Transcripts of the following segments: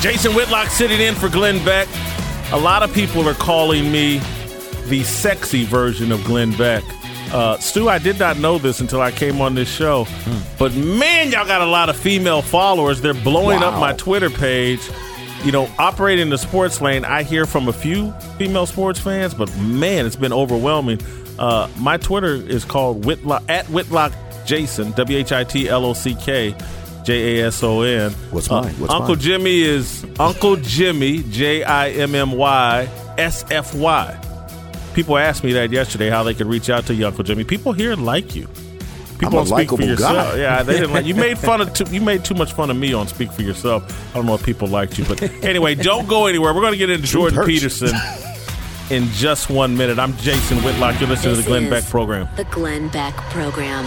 Jason Whitlock sitting in for Glenn Beck. A lot of people are calling me the sexy version of Glenn Beck. Uh, Stu, I did not know this until I came on this show, but man, y'all got a lot of female followers. They're blowing up my Twitter page. You know, operating the sports lane, I hear from a few female sports fans, but man, it's been overwhelming. Uh, my Twitter is called Whitlock at Whitlock Jason W H I T L O C K J A S O N. What's Uh, mine? What's Uncle mine? Jimmy is Uncle Jimmy J I M M Y S F Y. People asked me that yesterday how they could reach out to you, Uncle Jimmy. People here like you. People I'm a on Speak for likable Yourself. guy. Yeah, they didn't like you. Made fun of too, you. Made too much fun of me on Speak for Yourself. I don't know if people liked you, but anyway, don't go anywhere. We're going to get into Jordan hurts. Peterson in just one minute. I'm Jason Whitlock. You're listening to the Glenn is Beck program. The Glenn Beck Program.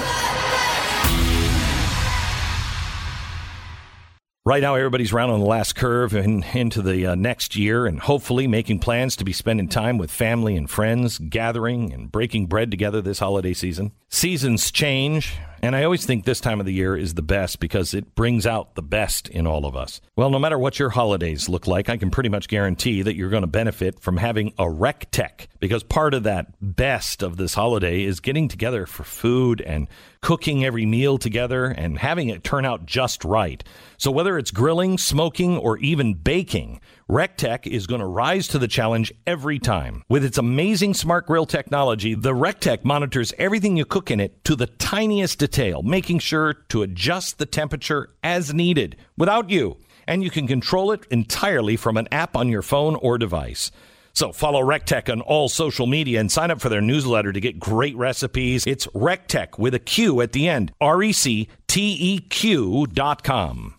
Right now, everybody's round on the last curve and into the uh, next year, and hopefully making plans to be spending time with family and friends, gathering and breaking bread together this holiday season. Seasons change, and I always think this time of the year is the best because it brings out the best in all of us. Well, no matter what your holidays look like, I can pretty much guarantee that you're going to benefit from having a Recteq because part of that best of this holiday is getting together for food and cooking every meal together and having it turn out just right. So whether it's grilling, smoking, or even baking, Recteq is going to rise to the challenge every time. With its amazing smart grill technology, the Recteq monitors everything you cook in it to the tiniest detail, making sure to adjust the temperature as needed without you. And you can control it entirely from an app on your phone or device. So follow Recteq on all social media and sign up for their newsletter to get great recipes. It's Recteq with a Q at the end. R E C T E Q dot com.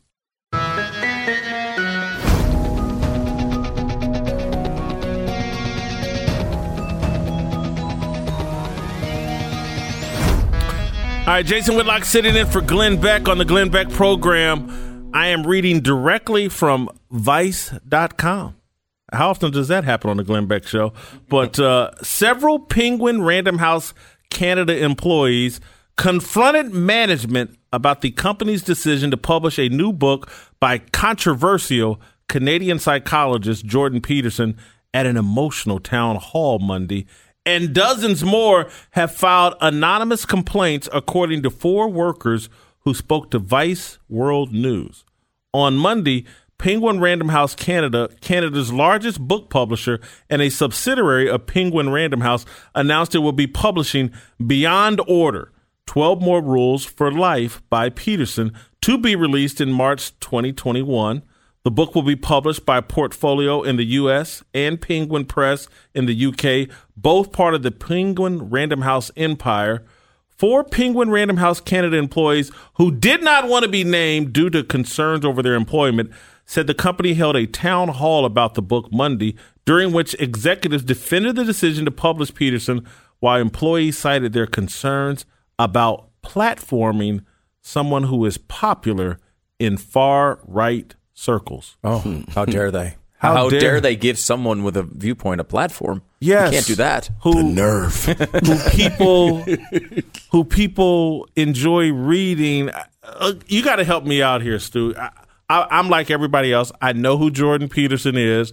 All right, Jason Whitlock sitting in for Glenn Beck on the Glenn Beck program. I am reading directly from Vice.com. How often does that happen on the Glenn Beck show? But uh, several Penguin Random House Canada employees confronted management about the company's decision to publish a new book by controversial Canadian psychologist Jordan Peterson at an emotional town hall Monday. And dozens more have filed anonymous complaints, according to four workers who spoke to Vice World News. On Monday, Penguin Random House Canada, Canada's largest book publisher and a subsidiary of Penguin Random House, announced it will be publishing Beyond Order 12 More Rules for Life by Peterson to be released in March 2021. The book will be published by Portfolio in the US and Penguin Press in the UK, both part of the Penguin Random House empire. Four Penguin Random House Canada employees who did not want to be named due to concerns over their employment said the company held a town hall about the book Monday, during which executives defended the decision to publish Peterson, while employees cited their concerns about platforming someone who is popular in far right circles. Oh, how dare they? How How, dare- dare. they give someone with a viewpoint a platform? Yes. You can't do that. Who Nerve. who people who people enjoy reading. Uh, you got to help me out here, Stu. I, I, I'm like everybody else. I know who Jordan Peterson is,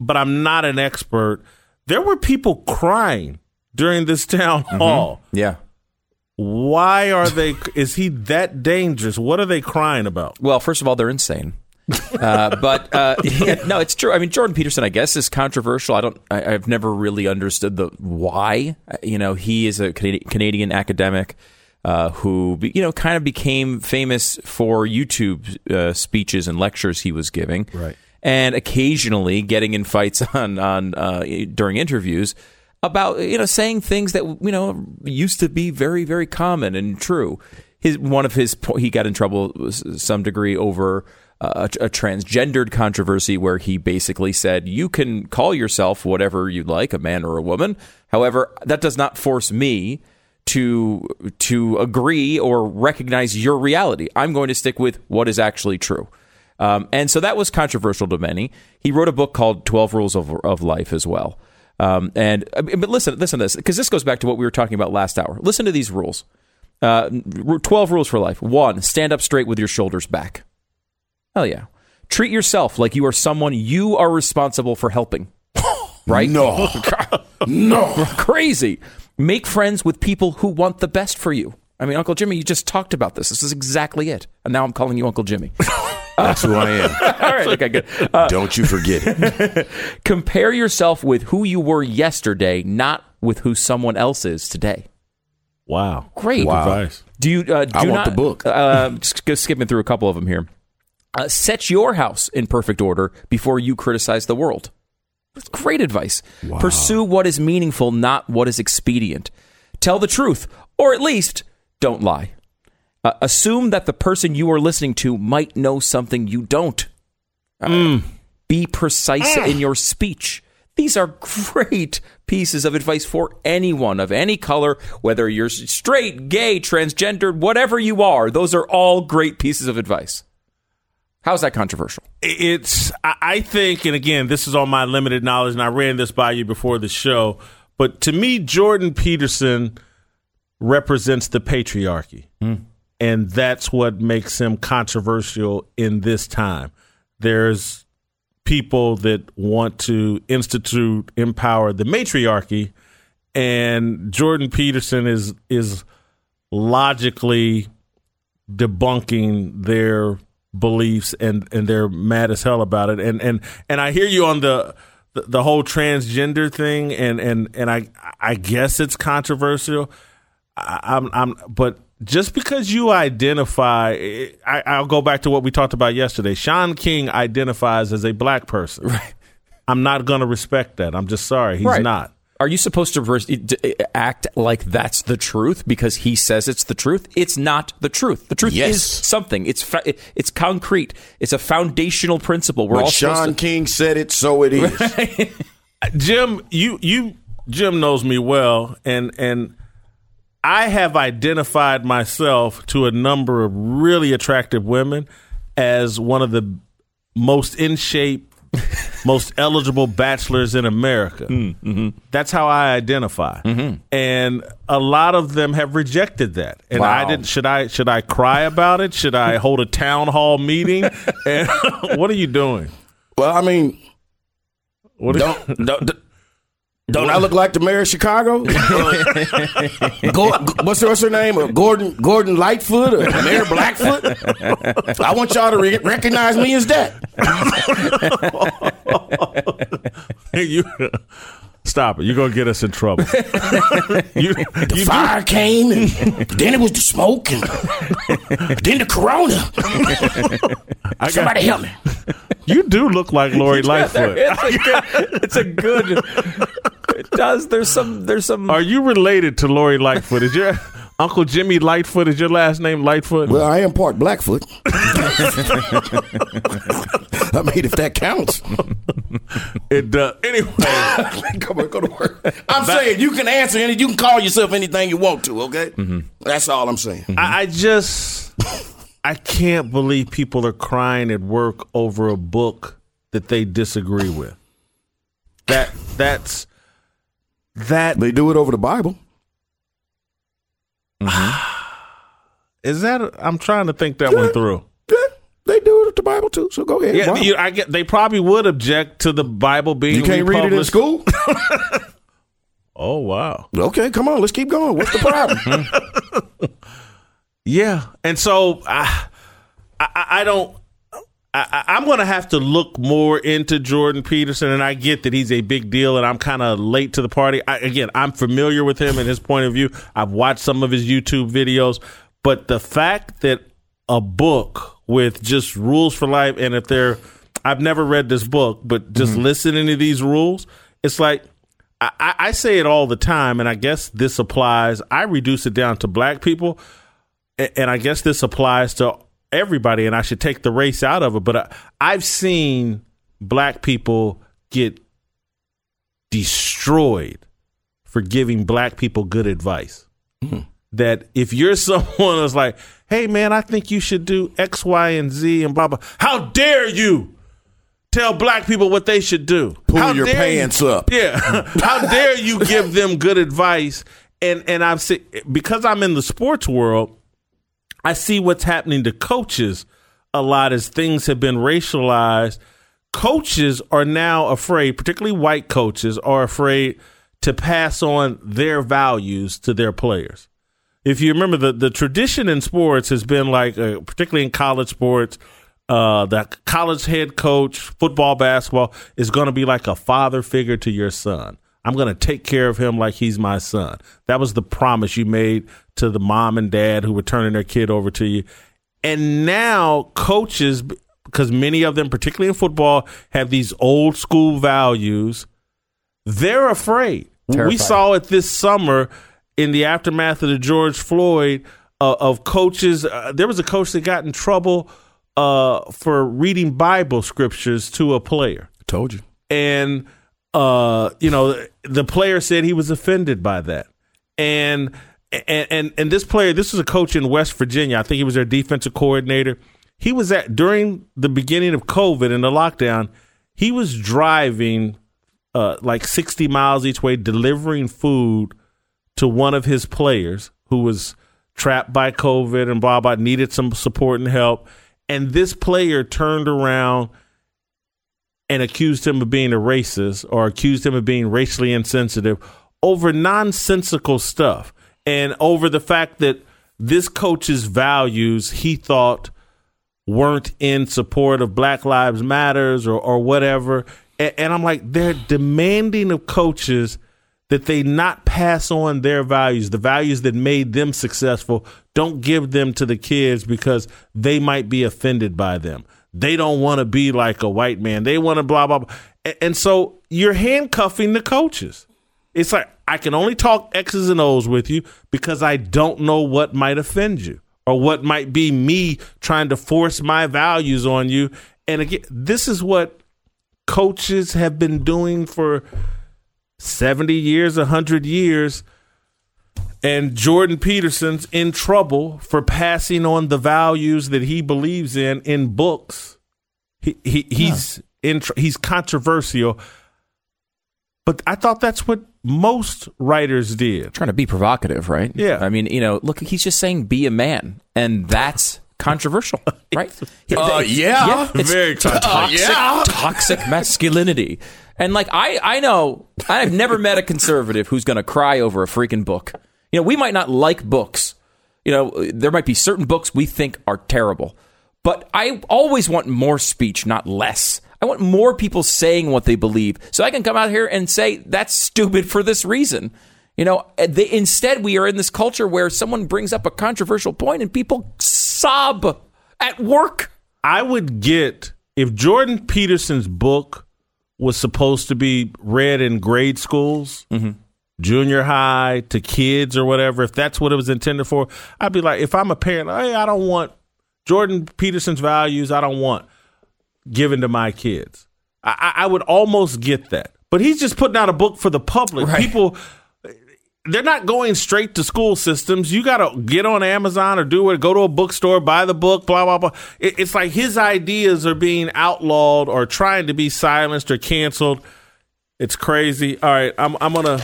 but I'm not an expert. There were people crying during this town hall. Yeah. Why are they? Is he that dangerous? What are they crying about? Well, first of all, they're insane. Uh, but uh, yeah, no, it's true. I mean, Jordan Peterson, I guess, is controversial. I don't. I, I've never really understood the why. Uh, You know, he is a Canadi- Canadian academic uh, who, you know, kind of became famous for YouTube uh, speeches and lectures he was giving, Right. And occasionally getting in fights on on uh, during interviews about you know saying things that you know used to be very very common and true. His one of his he got in trouble some degree over a, a transgendered controversy where he basically said you can call yourself whatever you like, a man or a woman. However, that does not force me to to agree or recognize your reality. I'm going to stick with what is actually true. Um, and so that was controversial to many. He wrote a book called 12 Rules of, of Life as well. Um, and but listen, listen to this because this goes back to what we were talking about last hour. Listen to these rules. Uh, 12 rules for life. One, stand up straight with your shoulders back. Hell yeah. Treat yourself like you are someone you are responsible for helping. Right? No. no. Crazy. Make friends with people who want the best for you. I mean, Uncle Jimmy, you just talked about this. This is exactly it. And now I'm calling you Uncle Jimmy. That's who I am. All right, okay, good. Uh, Don't you forget it. compare yourself with who you were yesterday, not with who someone else is today. Wow. Great. Wow. Advice. Do you? Uh, do I want not, the book. Uh, just skipping through a couple of them here. Uh, set your house in perfect order before you criticize the world. That's great advice. Pursue what is meaningful, not what is expedient. Tell the truth, or at least don't lie. Uh, assume that the person you are listening to might know something you don't. Uh, Be precise in your speech. These are great pieces of advice for anyone of any color, whether you're straight, gay, transgendered, whatever you are. Those are all great pieces of advice. How's that controversial? It's, I think, and again, this is all my limited knowledge, and I ran this by you before the show, but to me, Jordan Peterson represents the patriarchy. Hmm. And that's what makes him controversial in this time. There's people that want to institute, empower the matriarchy, and Jordan Peterson is is logically debunking their beliefs and and they're mad as hell about it. And and and I hear you on the the, the whole transgender thing and and and I I guess it's controversial. I, I'm I'm but just because you identify I, I'll go back to what we talked about yesterday. Shaun King identifies as a black person. Right. I'm not going to respect that. I'm just sorry. He's Right. not Are you supposed to vers- act like that's the truth because he says it's the truth? It's not the truth. The truth Yes. is something. It's fa- it's concrete. It's a foundational principle. We're When all Shaun to- King said it, so it is. Jim, you you Jim knows me well, and and I have identified myself to a number of really attractive women as one of the most in shape, most eligible bachelors in America. Hmm, mm-hmm. That's how I identify, mm-hmm. and a lot of them have rejected that. And I didn't. Should I should I cry about it? Should I hold a town hall meeting? and what are you doing? well, I mean, What don't don't, don't I look like the mayor of Chicago? Go, what's, her, what's her name? Uh, Gordon Gordon Lightfoot or Mayor Blackfoot? I want y'all to re- recognize me as that. you stop it. You're gonna get us in trouble. you, The you fire came, and then it was the smoke, and then the corona. I got- Somebody help me. you do look like Lori Lightfoot. it's a good. It's a good. It does. There's some. There's some. Are you related to Lori Lightfoot? Is your Uncle Jimmy Lightfoot? Is your last name Lightfoot? Well, I am part Blackfoot. I mean, if that counts. it does. Anyway, Come on, go to work. I'm saying you can answer any. You can call yourself anything you want to. Okay, mm-hmm. that's all I'm saying. I, I just I can't believe people are crying at work over a book that they disagree with. That that's that They do it over the Bible. Mm-hmm. is that. I'm trying to think that one through. Yeah, they do it with the Bible too. So go ahead. Yeah, you, I get. They probably would object to the Bible being. You can't read it in republished. school. Oh wow. okay, come on, let's keep going. What's the problem? Yeah, and so I, I, I don't. I, I- I'm going to have to look more into Jordan Peterson, and I get that he's a big deal, and I'm kind of late to the party. I, again, I'm familiar with him and his point of view. I've watched some of his YouTube videos, but the fact that a book with just rules for life, and if they're, I've never read this book, but just mm-hmm. listening to these rules, it's like I, I I say it all the time, and I guess this applies. I reduce it down to black people and I guess this applies to everybody, and I should take the race out of it. But I, I've seen black people get destroyed for giving black people good advice. Hmm. That if you're someone that's like, hey, man, I think you should do X, Y, and Z, and blah, blah, how dare you? Tell black people what they should do. Pull How your dare you- pants up. yeah. How dare you give them good advice? And and I've seen because I'm in the sports world, I see what's happening to coaches a lot as things have been racialized. Coaches are now afraid, particularly white coaches, are afraid to pass on their values to their players. If you remember, the, the tradition in sports has been like, uh, particularly in college sports, uh, the college head coach, football, basketball, is going to be like a father figure to your son. I'm going to take care of him like he's my son. That was the promise you made to the mom and dad who were turning their kid over to you. And now coaches, because many of them, particularly in football, have these old school values, they're afraid. Terrified. We saw it this summer in the aftermath of the George Floyd uh, of coaches. Uh, there was a coach that got in trouble uh, for reading Bible scriptures to a player. Told you. And, uh, you know, the player said he was offended by that. And, and, and, and this player, this was a coach in West Virginia. I think he was their defensive coordinator. He was at, during the beginning of COVID and the lockdown, he was driving uh, like 60 miles each way, delivering food to one of his players who was trapped by COVID and blah, blah, needed some support and help and this player turned around and accused him of being a racist or accused him of being racially insensitive over nonsensical stuff and over the fact that this coach's values he thought weren't in support of Black Lives Matters or, or whatever. And, and I'm like, they're demanding of coaches that they not pass on their values, the values that made them successful. Don't give them to the kids because they might be offended by them. They don't want to be like a white man. They want to blah, blah, blah. And so you're handcuffing the coaches. It's like, I can only talk X's and O's with you because I don't know what might offend you or what might be me trying to force my values on you. And again, this is what coaches have been doing for 70 years, 100 years, and Jordan Peterson's in trouble for passing on the values that he believes in in books. He, he he's in he's controversial. But I thought that's what most writers did. Trying to be provocative, right? Yeah. I mean, you know, look, he's just saying be a man, and that's controversial, right? Uh, yeah. it's Very toxic, yeah. toxic masculinity. And like I, I know I've never met a conservative who's going to cry over a freaking book. You know, we might not like books. You know, there might be certain books we think are terrible, but I always want more speech, not less. I want more people saying what they believe, so I can come out here and say that's stupid for this reason. You know, eh, they, instead we are in this culture where someone brings up a controversial point and people sob at work. I would get if Jordan Peterson's book was supposed to be read in grade schools, mm-hmm. Junior high to kids or whatever, if that's what it was intended for, I'd be like, if I'm a parent, hey, I don't want Jordan Peterson's values, I don't want given to my kids. I, I would almost get that. But he's just putting out a book for the public. Right. People they're not going straight to school systems. You got to get on Amazon or do it. Go to a bookstore, buy the book, blah blah blah. It, it's like his ideas are being outlawed or trying to be silenced or canceled. It's crazy. All right, I'm I'm gonna.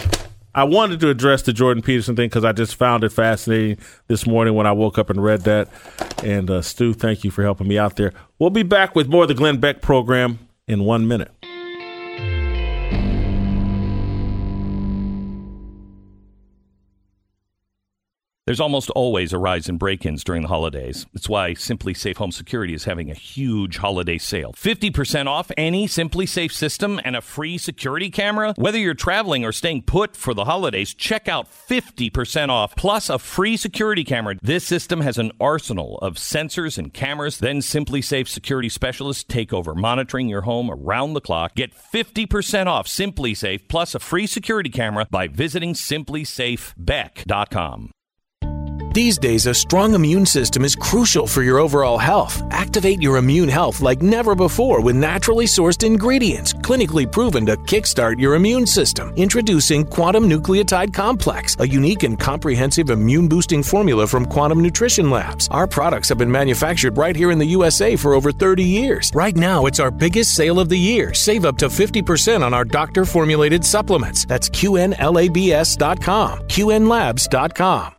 I wanted to address the Jordan Peterson thing because I just found it fascinating this morning when I woke up and read that. And uh, Stu, thank you for helping me out there. We'll be back with more of the Glenn Beck program in one minute. There's almost always a rise in break ins during the holidays. That's why SimpliSafe Home Security is having a huge holiday sale. 50% off any SimpliSafe system and a free security camera. Whether you're traveling or staying put for the holidays, check out 50% off plus a free security camera. This system has an arsenal of sensors and cameras. Then SimpliSafe security specialists take over, monitoring your home around the clock. Get 50% off SimpliSafe plus a free security camera by visiting simplisafebeck.com. These days, a strong immune system is crucial for your overall health. Activate your immune health like never before with naturally sourced ingredients, clinically proven to kickstart your immune system. Introducing Quantum Nucleotide Complex, a unique and comprehensive immune boosting formula from Quantum Nutrition Labs. Our products have been manufactured right here in the USA for over 30 years. Right now, it's our biggest sale of the year. Save up to 50% on our doctor formulated supplements. That's QNLABS.com. QNLabs.com.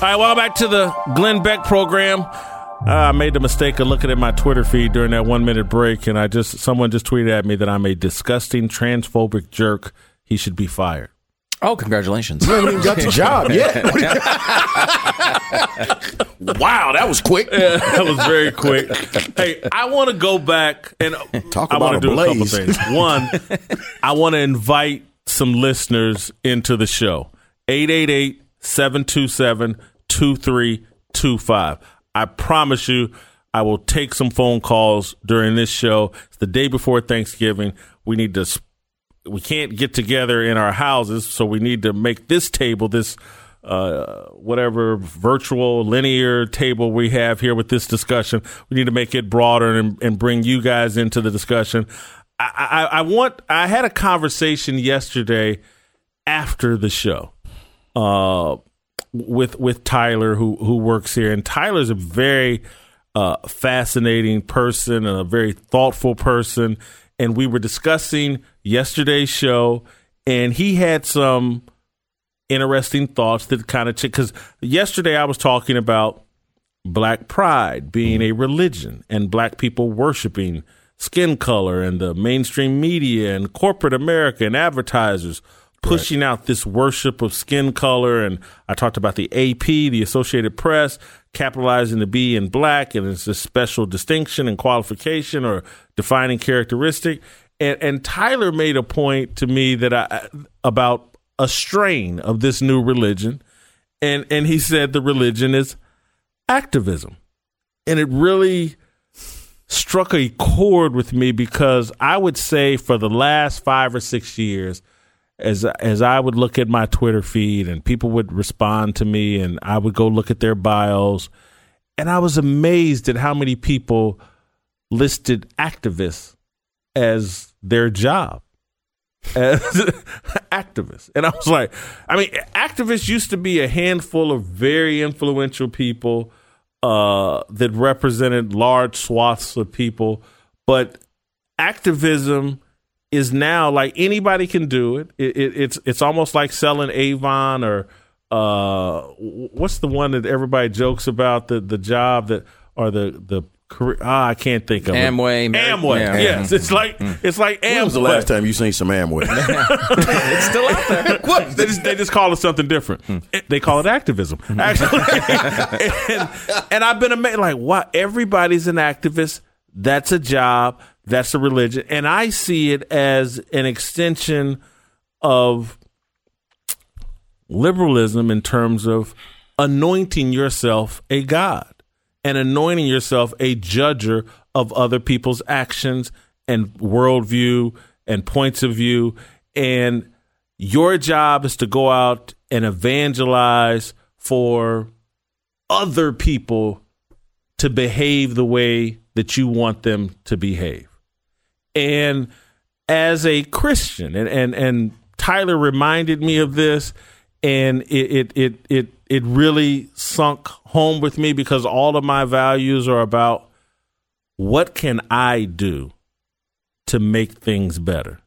All right, welcome back to the Glenn Beck program. Uh, I made the mistake of looking at my Twitter feed during that one minute break, and I just someone just tweeted at me that I'm a disgusting transphobic jerk. He should be fired. Oh, congratulations! You haven't even got the job yet. wow, that was quick. Yeah, that was very quick. Hey, I want to go back and Talk I about want to a do a couple things. One, I want to invite some listeners into the show. 888-727-2325. I promise you I will take some phone calls during this show. It's the day before Thanksgiving. We need to we can't get together in our houses, so we need to make this table, this uh, whatever virtual linear table we have here with this discussion. We need to make it broader and, and bring you guys into the discussion. I, I, I want. I had a conversation yesterday after the show uh, with with Tyler, who who works here, and Tyler's a very uh, fascinating person and a very thoughtful person. And we were discussing yesterday's show, and he had some interesting thoughts that kind of because yesterday I was talking about black pride being a religion and black people worshiping skin color and the mainstream media and corporate America and advertisers pushing out this worship of skin color and I talked about the AP, the Associated Press, capitalizing the B in black and it's a special distinction and qualification or defining characteristic. And and Tyler made a point to me that I about a strain of this new religion and and he said the religion is activism. And it really struck a chord with me because I would say for the last 5 or 6 years as as I would look at my Twitter feed and people would respond to me and I would go look at their bios and I was amazed at how many people listed activists as their job as activists. And I was like, I mean, activists used to be a handful of very influential people uh, that represented large swaths of people, but activism is now like anybody can do it. it, it it's it's almost like selling Avon or uh, what's the one that everybody jokes about the the job that or the the career. Ah, I can't think of Amway, it. Mary- Amway. yeah. Yes, it's mm-hmm. like mm-hmm. it's like Amway. When was the last time you seen some Amway? it's still out there. What? They just they just call it something different. It- They call it activism, hmm. actually. and, and I've been amazed, like, what? Everybody's an activist. That's a job. That's a religion, and I see it as an extension of liberalism in terms of anointing yourself a god and anointing yourself a judger of other people's actions and worldview and points of view. And your job is to go out and evangelize for other people to behave the way that you want them to behave. And as a Christian, and and, and Tyler reminded me of this, and it it it it it really sunk home with me because all of my values are about what can I do to make things better?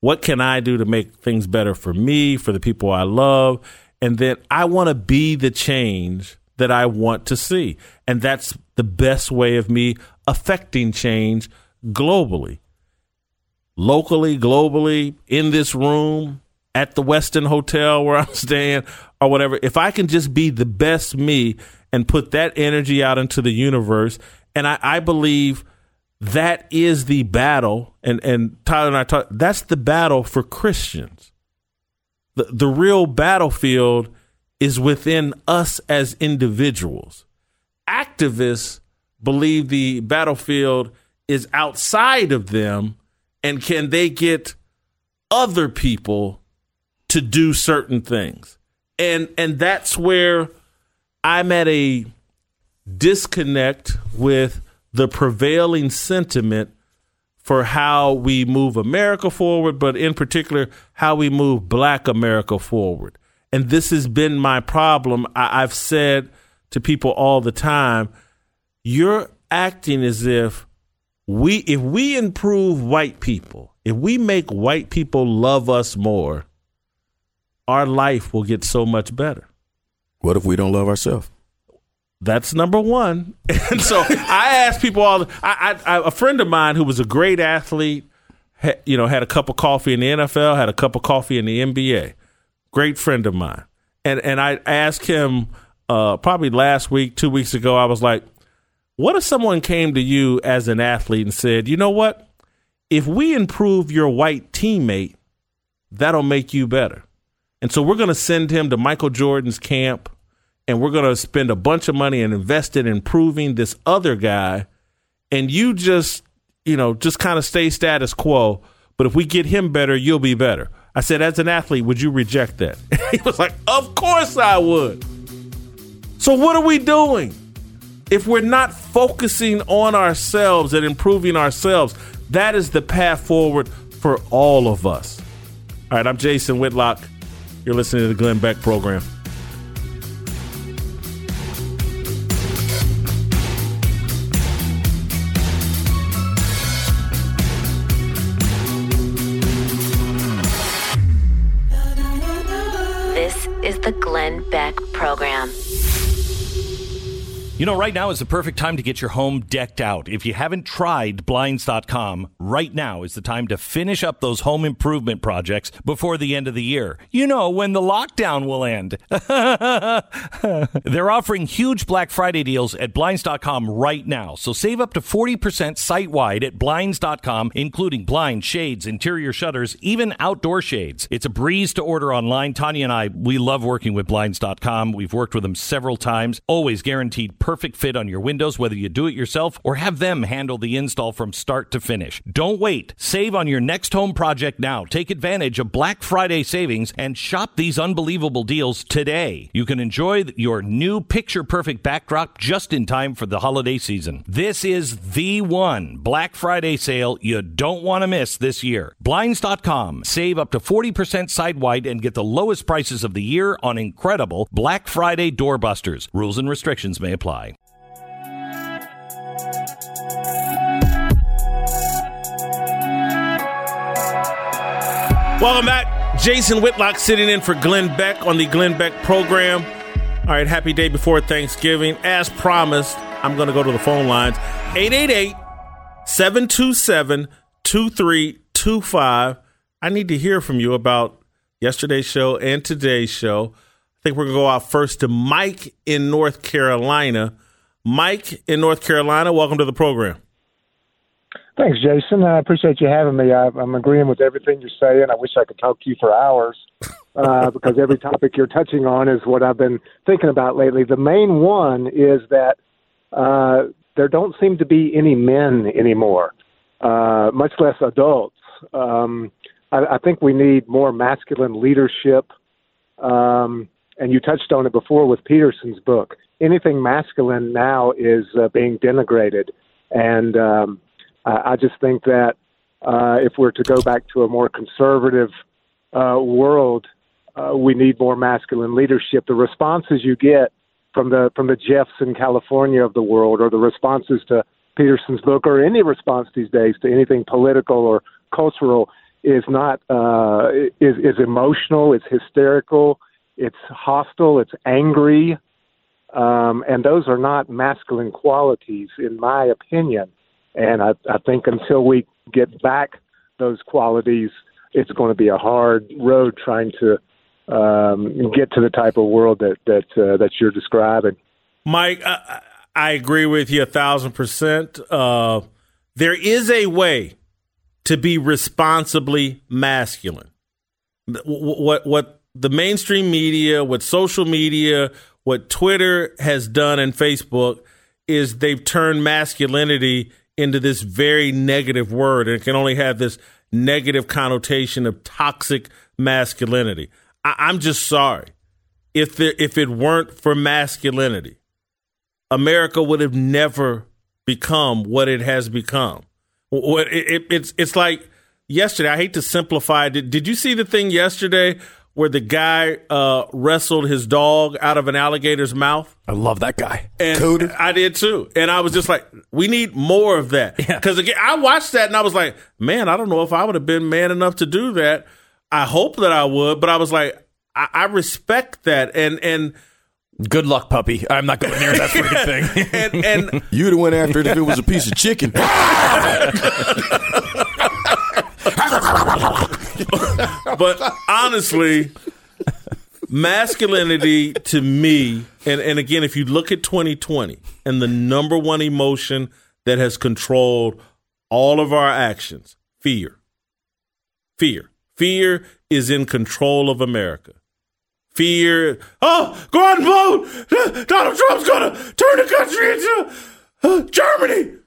What can I do to make things better for me, for the people I love? And then I want to be the change that I want to see. And that's the best way of me affecting change globally. Locally, globally, in this room, at the Westin Hotel where I'm staying, or whatever. If I can just be the best me and put that energy out into the universe, and I, I believe that is the battle, and, and Tyler and I talk, that's the battle for Christians. The, the real battlefield is within us as individuals. Activists believe the battlefield is outside of them, and can they get other people to do certain things? And and that's where I'm at a disconnect with the prevailing sentiment for how we move America forward, but in particular, how we move Black America forward. And this has been my problem. I, I've said to people all the time, you're acting as if we, if we improve white people, if we make white people love us more, our life will get so much better. What if we don't love ourselves? That's number one. And so I ask people all. I, I, I, a friend of mine who was a great athlete, ha, you know, had a cup of coffee in the NFL, had a cup of coffee in the NBA. Great friend of mine, and and I asked him uh, probably last week, two weeks ago. I was like, "What if someone came to you as an athlete and said, you know what? If we improve your white teammate, that'll make you better." And so we're going to send him to Michael Jordan's camp and we're going to spend a bunch of money and invest in improving this other guy. And you just you know just kind of stay status quo. But if we get him better you'll be better. I said as an athlete would you reject that? He was like of course i would. So what are we doing if we're not focusing on ourselves and improving ourselves that is the path forward for all of us. All right i'm jason whitlock. You're listening to the glenn beck program. This is the Glenn Beck Program. You know, right now is the perfect time to get your home decked out. If you haven't tried Blinds.com, right now is the time to finish up those home improvement projects before the end of the year. You know, when the lockdown will end. They're offering huge Black Friday deals at Blinds.com right now. So save up to 40% site wide at Blinds.com, including blinds, shades, interior shutters, even outdoor shades. It's a breeze to order online. Tanya and I, we love working with Blinds.com. We've worked with them several times, always guaranteed perfect fit on your windows, whether you do it yourself or have them handle the install from start to finish. Don't wait. Save on your next home project now. Take advantage of Black Friday savings and shop these unbelievable deals today. You can enjoy your new picture perfect backdrop just in time for the holiday season. This is the one Black Friday sale you don't want to miss this year. Blinds.com. Save up to 40% side wide and get the lowest prices of the year on incredible Black Friday doorbusters. Rules and restrictions may apply. Welcome back. Jason Whitlock sitting in for Glenn Beck on the Glenn Beck program. All right, happy day before Thanksgiving. As promised, I'm going to go to the phone lines 888 727 2325. I need to hear from you about yesterday's show and today's show. I think we're going to go out first to Mike in North Carolina. Mike in North Carolina, welcome to the program. Thanks, Jason. I appreciate you having me. I, am agreeing with everything you're saying. I wish I could talk to you for hours uh, because every topic you're touching on is what I've been thinking about lately. The main one is that uh, there don't seem to be any men anymore, uh, much less adults. Um, I, I think we need more masculine leadership. Um, and you touched on it before with Peterson's book. Anything masculine now is uh, being denigrated. And um, I, I just think that uh, if we're to go back to a more conservative uh, world, uh, we need more masculine leadership. The responses you get from the from the Jeffs in California of the world, or the responses to Peterson's book, or any response these days to anything political or cultural, is not uh, is is emotional. It's hysterical. It's hostile. It's angry. Um, and those are not masculine qualities, in my opinion. And I, I think until we get back those qualities, it's going to be a hard road trying to um, get to the type of world that that uh, that you're describing. Mike, I, I, agree with you a thousand percent. Uh, there is a way to be responsibly masculine. What what the mainstream media, what social media, what Twitter has done and Facebook is they've turned masculinity into this very negative word and it can only have this negative connotation of toxic masculinity. I, am just sorry. If there, if it weren't for masculinity, America would have never become what it has become. What it, it, it's it's like yesterday. I hate to simplify. Did, did you see the thing yesterday where the guy uh, wrestled his dog out of an alligator's mouth. I love that guy. And Code. I did too. And I was just like, we need more of that. Because yeah. again, I watched that and I was like, man, I don't know if I would have been man enough to do that. I hope that I would, but I was like, I, I respect that. And and Good luck, puppy. I'm not going near that freaking thing. and and You'd have went after it if it was a piece of chicken. but honestly, masculinity to me, and, and again, if you look at 2020 and the number one emotion that has controlled all of our actions, fear. Fear. Fear is in control of America. Fear. Oh, go out and vote. Donald Trump's going to turn the country into uh, Germany.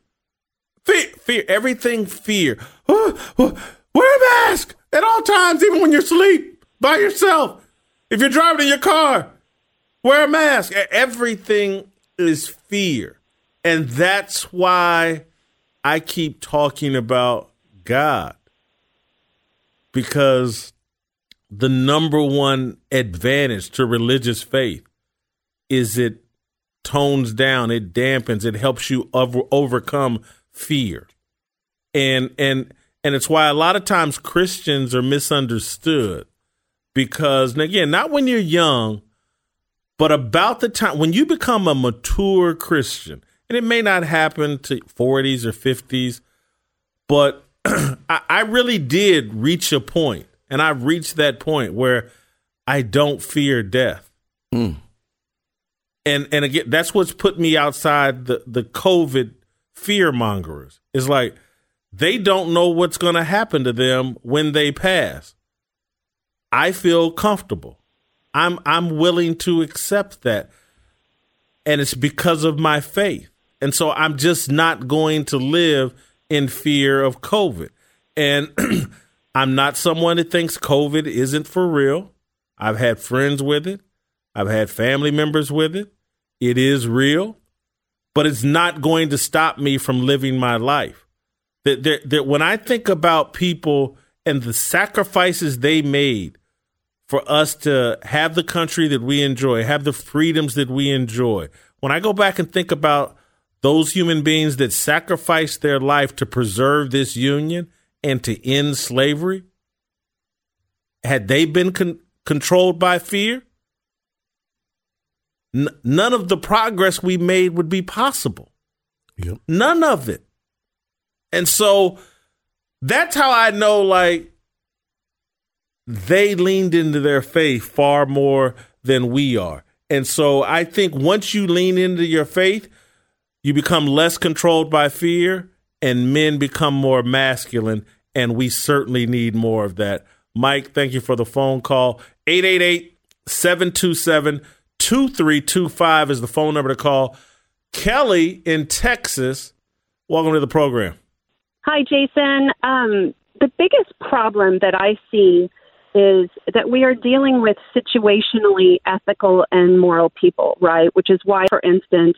Fear, fear, everything fear. Uh, wear a mask at all times, even when you're asleep by yourself. If you're driving in your car, wear a mask. Everything is fear. And that's why I keep talking about God. Because the number one advantage to religious faith is it tones down, it dampens, it helps you over, overcome fear. And and and it's why a lot of times Christians are misunderstood because again, not when you're young, but about the time when you become a mature Christian, and it may not happen to 40s or 50s, but I, I really did reach a point, and I've reached that point where I don't fear death. Mm. And and again, that's what's put me outside the the COVID fear mongers. It's like they don't know what's going to happen to them when they pass. I feel comfortable. I'm I'm willing to accept that. And it's because of my faith. And so I'm just not going to live in fear of COVID. And I'm not someone that thinks COVID isn't for real. I've had friends with it. I've had family members with it. It is real, but it's not going to stop me from living my life. That, that, that when I think about people and the sacrifices they made for us to have the country that we enjoy, have the freedoms that we enjoy. When I go back and think about those human beings that sacrificed their life to preserve this union and to end slavery, had they been con- controlled by fear, n- none of the progress we made would be possible. Yep. None of it. And so that's how I know, like, they leaned into their faith far more than we are. And so I think once you lean into your faith, you become less controlled by fear and men become more masculine. And we certainly need more of that. Mike, thank you for the phone call. 888 727 2325 is the phone number to call. Kelly in Texas, welcome to the program. Hi, Jason. Um, the biggest problem that I see is that we are dealing with situationally ethical and moral people, right? Which is why, for instance,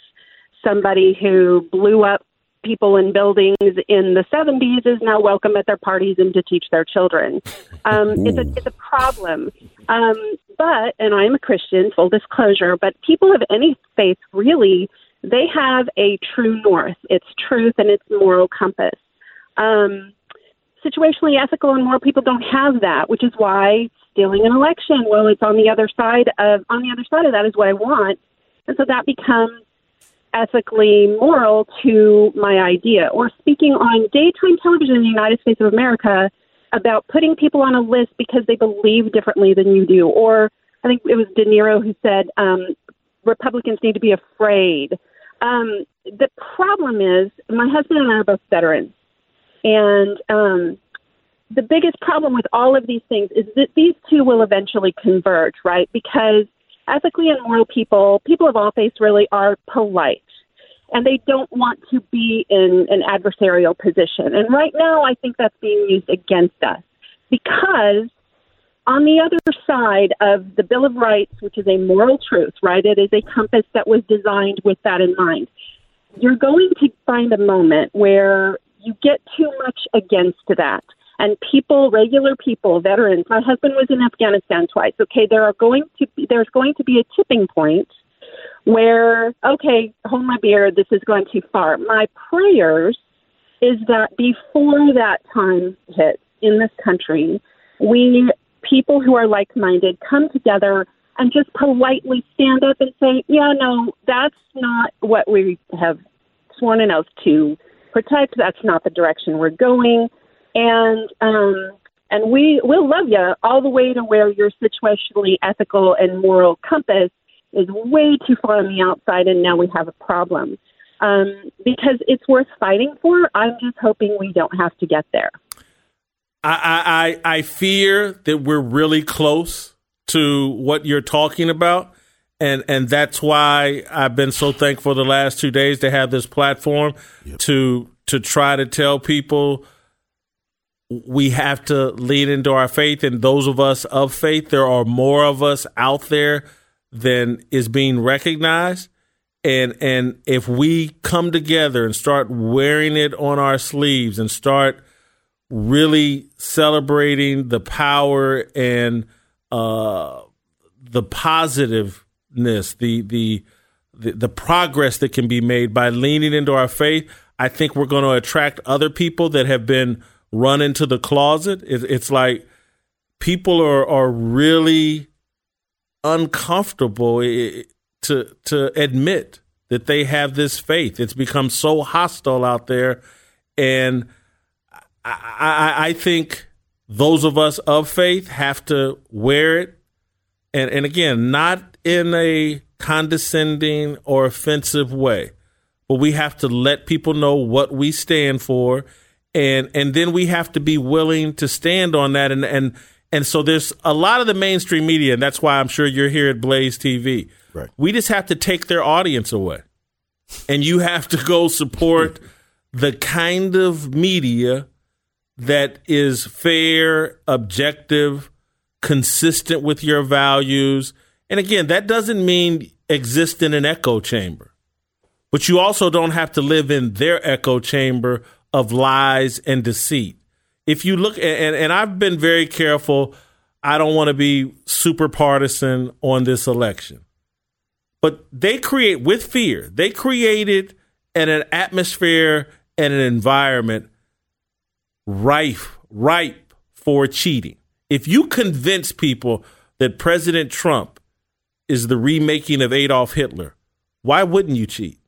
somebody who blew up people in buildings in the 70s is now welcome at their parties and to teach their children. Um, it's, a, it's a problem. Um, but, and I'm a Christian, full disclosure, but people of any faith really, they have a true north. It's truth and it's moral compass. Um, situationally ethical and more people don't have that, which is why stealing an election, well, it's on the other side of on the other side of that is what I want, and so that becomes ethically moral to my idea. Or speaking on daytime television in the United States of America about putting people on a list because they believe differently than you do, or I think it was De Niro who said um, Republicans need to be afraid. Um, the problem is, my husband and I are both veterans. And um, the biggest problem with all of these things is that these two will eventually converge, right? Because ethically and moral people, people of all faiths really are polite. And they don't want to be in an adversarial position. And right now, I think that's being used against us because on the other side of the Bill of Rights, which is a moral truth, right? It is a compass that was designed with that in mind. You're going to find a moment where you get too much against that. And people, regular people, veterans. My husband was in Afghanistan twice. Okay, there are going to be, there's going to be a tipping point where okay, hold my beer. This is going too far. My prayers is that before that time hits in this country, we people who are like-minded come together and just politely stand up and say, yeah, no, that's not what we have sworn an oath to protect. That's not the direction we're going. And, um, and we will love you all the way to where your situationally ethical and moral compass is way too far on the outside, and now we have a problem. Um, because it's worth fighting for. I'm just hoping we don't have to get there. I, I I fear that we're really close to what you're talking about. And and that's why I've been so thankful the last two days to have this platform yep. to to try to tell people we have to lean into our faith and those of us of faith there are more of us out there than is being recognized and and if we come together and start wearing it on our sleeves and start really celebrating the power and uh, the positiveness, the, the the the progress that can be made by leaning into our faith. I think we're going to attract other people that have been run into the closet. It, it's like people are are really uncomfortable eh, eh, to to admit that they have this faith. It's become so hostile out there, and I, I, I think those of us of faith have to wear it and and again not in a condescending or offensive way. But we have to let people know what we stand for and and then we have to be willing to stand on that. And and and so there's a lot of the mainstream media and that's why I'm sure you're here at Blaze TV right. We just have to take their audience away. And you have to go support the kind of media that is fair, objective, consistent with your values. And again, that doesn't mean exist in an echo chamber, but you also don't have to live in their echo chamber of lies and deceit. If you look, and, and I've been very careful, I don't want to be super partisan on this election, but they create with fear, they created an, an atmosphere and an environment rife, ripe for cheating. If you convince people that President Trump is the remaking of Adolf Hitler, why wouldn't you cheat?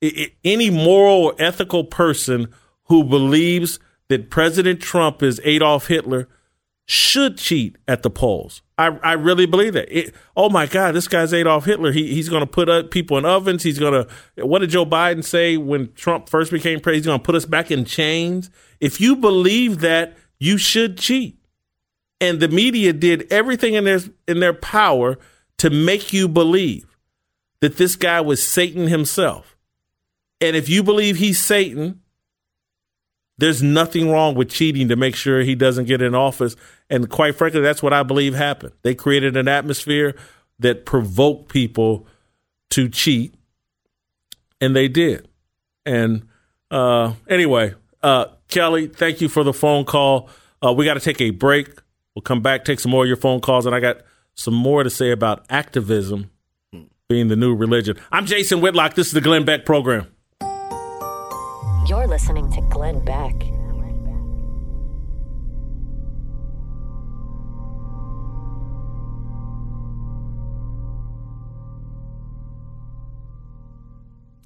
It, it, any moral or ethical person who believes that President Trump is Adolf Hitler should cheat at the polls. I, I really believe that. It, oh my God, this guy's Adolf Hitler. He, he's going to put people in ovens. He's going to. What did Joe Biden say when Trump first became president? He's going to put us back in chains. If you believe that, you should cheat. And the media did everything in their in their power to make you believe that this guy was Satan himself. And if you believe he's Satan, there's nothing wrong with cheating to make sure he doesn't get in office. And quite frankly, that's what I believe happened. They created an atmosphere that provoked people to cheat, and they did. And uh, anyway, uh, Kelly, thank you for the phone call. Uh, we got to take a break. We'll come back, take some more of your phone calls, and I got some more to say about activism being the new religion. I'm Jason Whitlock. This is the Glenn Beck program. You're listening to Glenn Beck.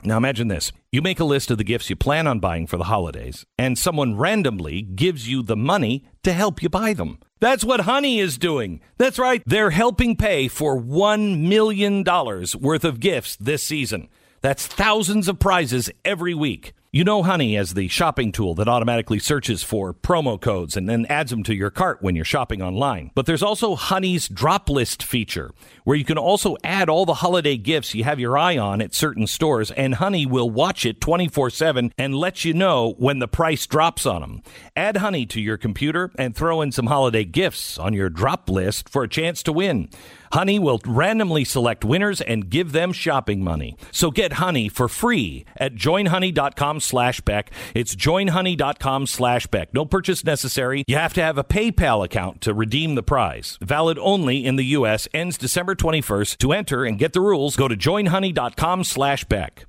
Now imagine this. You make a list of the gifts you plan on buying for the holidays, and someone randomly gives you the money to help you buy them. That's what Honey is doing. That's right. They're helping pay for $1 million worth of gifts this season. That's thousands of prizes every week. You know Honey as the shopping tool that automatically searches for promo codes and then adds them to your cart when you're shopping online. But there's also Honey's drop list feature, where you can also add all the holiday gifts you have your eye on at certain stores, and Honey will watch it 24 7 and let you know when the price drops on them. Add Honey to your computer and throw in some holiday gifts on your drop list for a chance to win. Honey will randomly select winners and give them shopping money. So get Honey for free at joinhoney.com slash Beck. It's joinhoney.com slash Beck. No purchase necessary. You have to have a PayPal account to redeem the prize. Valid only in the U.S. Ends December 21st. To enter and get the rules, go to joinhoney.com slash Beck.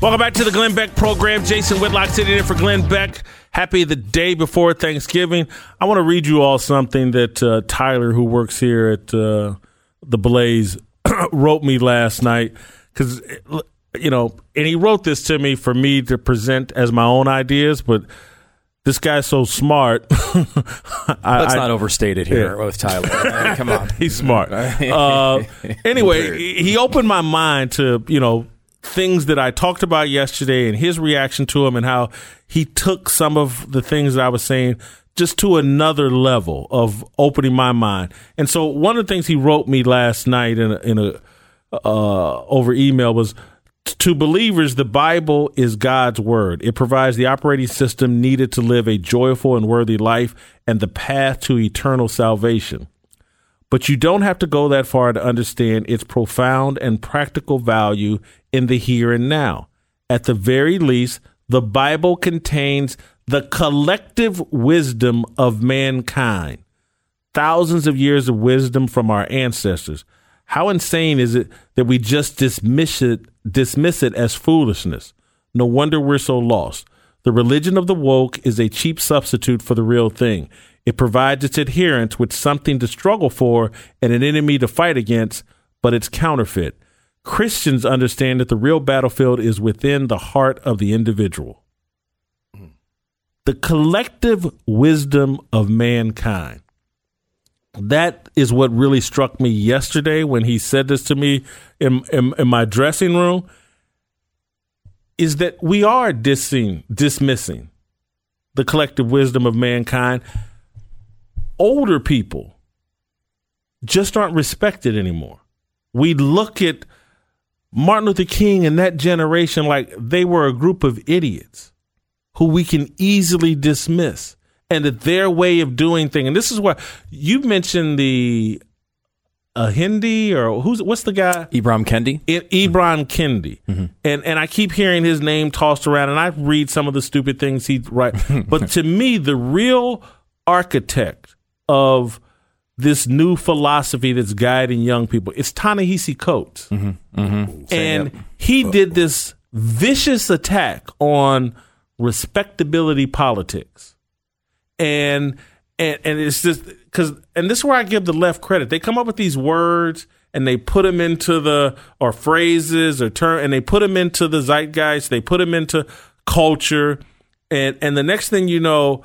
Welcome back to the Glenn Beck program. Jason Whitlock sitting in for Glenn Beck. Happy the day before Thanksgiving. I want to read you all something that uh, Tyler, who works here at uh, the Blaze, wrote me last night because you know, and he wrote this to me for me to present as my own ideas, but this guy's so smart. I, Let's not overstate it here yeah. with Tyler. come on, he's smart. Uh, anyway, he opened my mind to you know things that I talked about yesterday and his reaction to him and how he took some of the things that I was saying just to another level of opening my mind. And so one of the things he wrote me last night in a, in a uh, over email was to believers, the Bible is God's word. It provides the operating system needed to live a joyful and worthy life and the path to eternal salvation. But you don't have to go that far to understand its profound and practical value in the here and now. At the very least, the Bible contains the collective wisdom of mankind, thousands of years of wisdom from our ancestors. How insane is it that we just dismiss it, dismiss it as foolishness? No wonder we're so lost. The religion of the woke is a cheap substitute for the real thing. It provides its adherents with something to struggle for and an enemy to fight against, but it's counterfeit. Christians understand that the real battlefield is within the heart of the individual. The collective wisdom of mankind that is what really struck me yesterday when he said this to me in, in, in my dressing room is that we are dissing, dismissing the collective wisdom of mankind. Older people just aren't respected anymore. We look at Martin Luther King and that generation like they were a group of idiots who we can easily dismiss and that their way of doing things. And this is where you mentioned the a Hindi or who's what's the guy? Ibram Kendi. Ibram Kendi. Mm-hmm. And and I keep hearing his name tossed around, and I read some of the stupid things he writes. but to me, the real architect of this new philosophy that's guiding young people, it's Ta-Nehisi Coates, mm-hmm. Mm-hmm. and he did this vicious attack on respectability politics and and and it's just because and this is where I give the left credit. They come up with these words and they put them into the or phrases or term and they put them into the zeitgeist. They put them into culture, and and the next thing you know,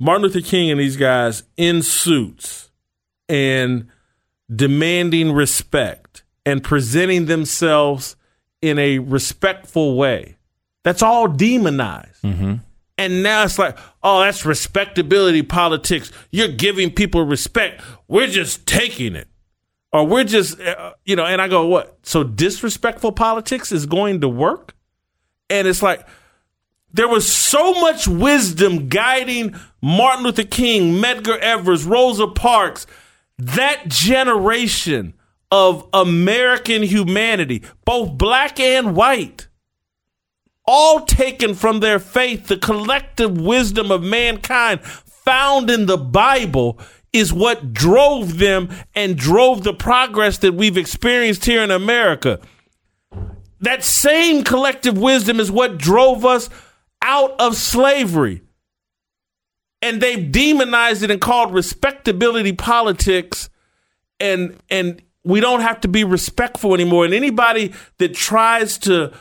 Martin Luther King and these guys in suits and demanding respect and presenting themselves in a respectful way. That's all demonized. Mm-hmm. And now it's like, oh, that's respectability politics. You're giving people respect. We're just taking it. Or we're just, uh, you know, and I go, what? So disrespectful politics is going to work? And it's like, there was so much wisdom guiding Martin Luther King, Medgar Evers, Rosa Parks, that generation of American humanity, both black and white all taken from their faith, the collective wisdom of mankind found in the Bible is what drove them and drove the progress that we've experienced here in America. That same collective wisdom is what drove us out of slavery. And they've demonized it and called respectability politics and and we don't have to be respectful anymore. And anybody that tries to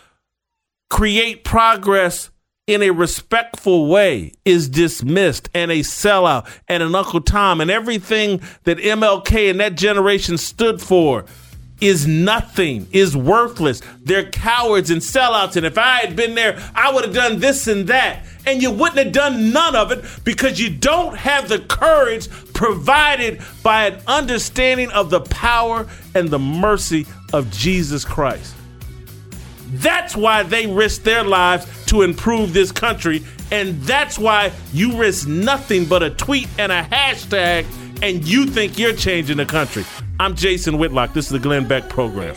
create progress in a respectful way is dismissed and a sellout and an Uncle Tom and everything that MLK and that generation stood for is nothing, is worthless. They're cowards and sellouts. And if I had been there, I would have done this and that. And you wouldn't have done none of it because you don't have the courage provided by an understanding of the power and the mercy of Jesus Christ. That's why they risk their lives to improve this country. And that's why you risk nothing but a tweet and a hashtag, and you think you're changing the country. I'm Jason Whitlock. This is the Glenn Beck Program.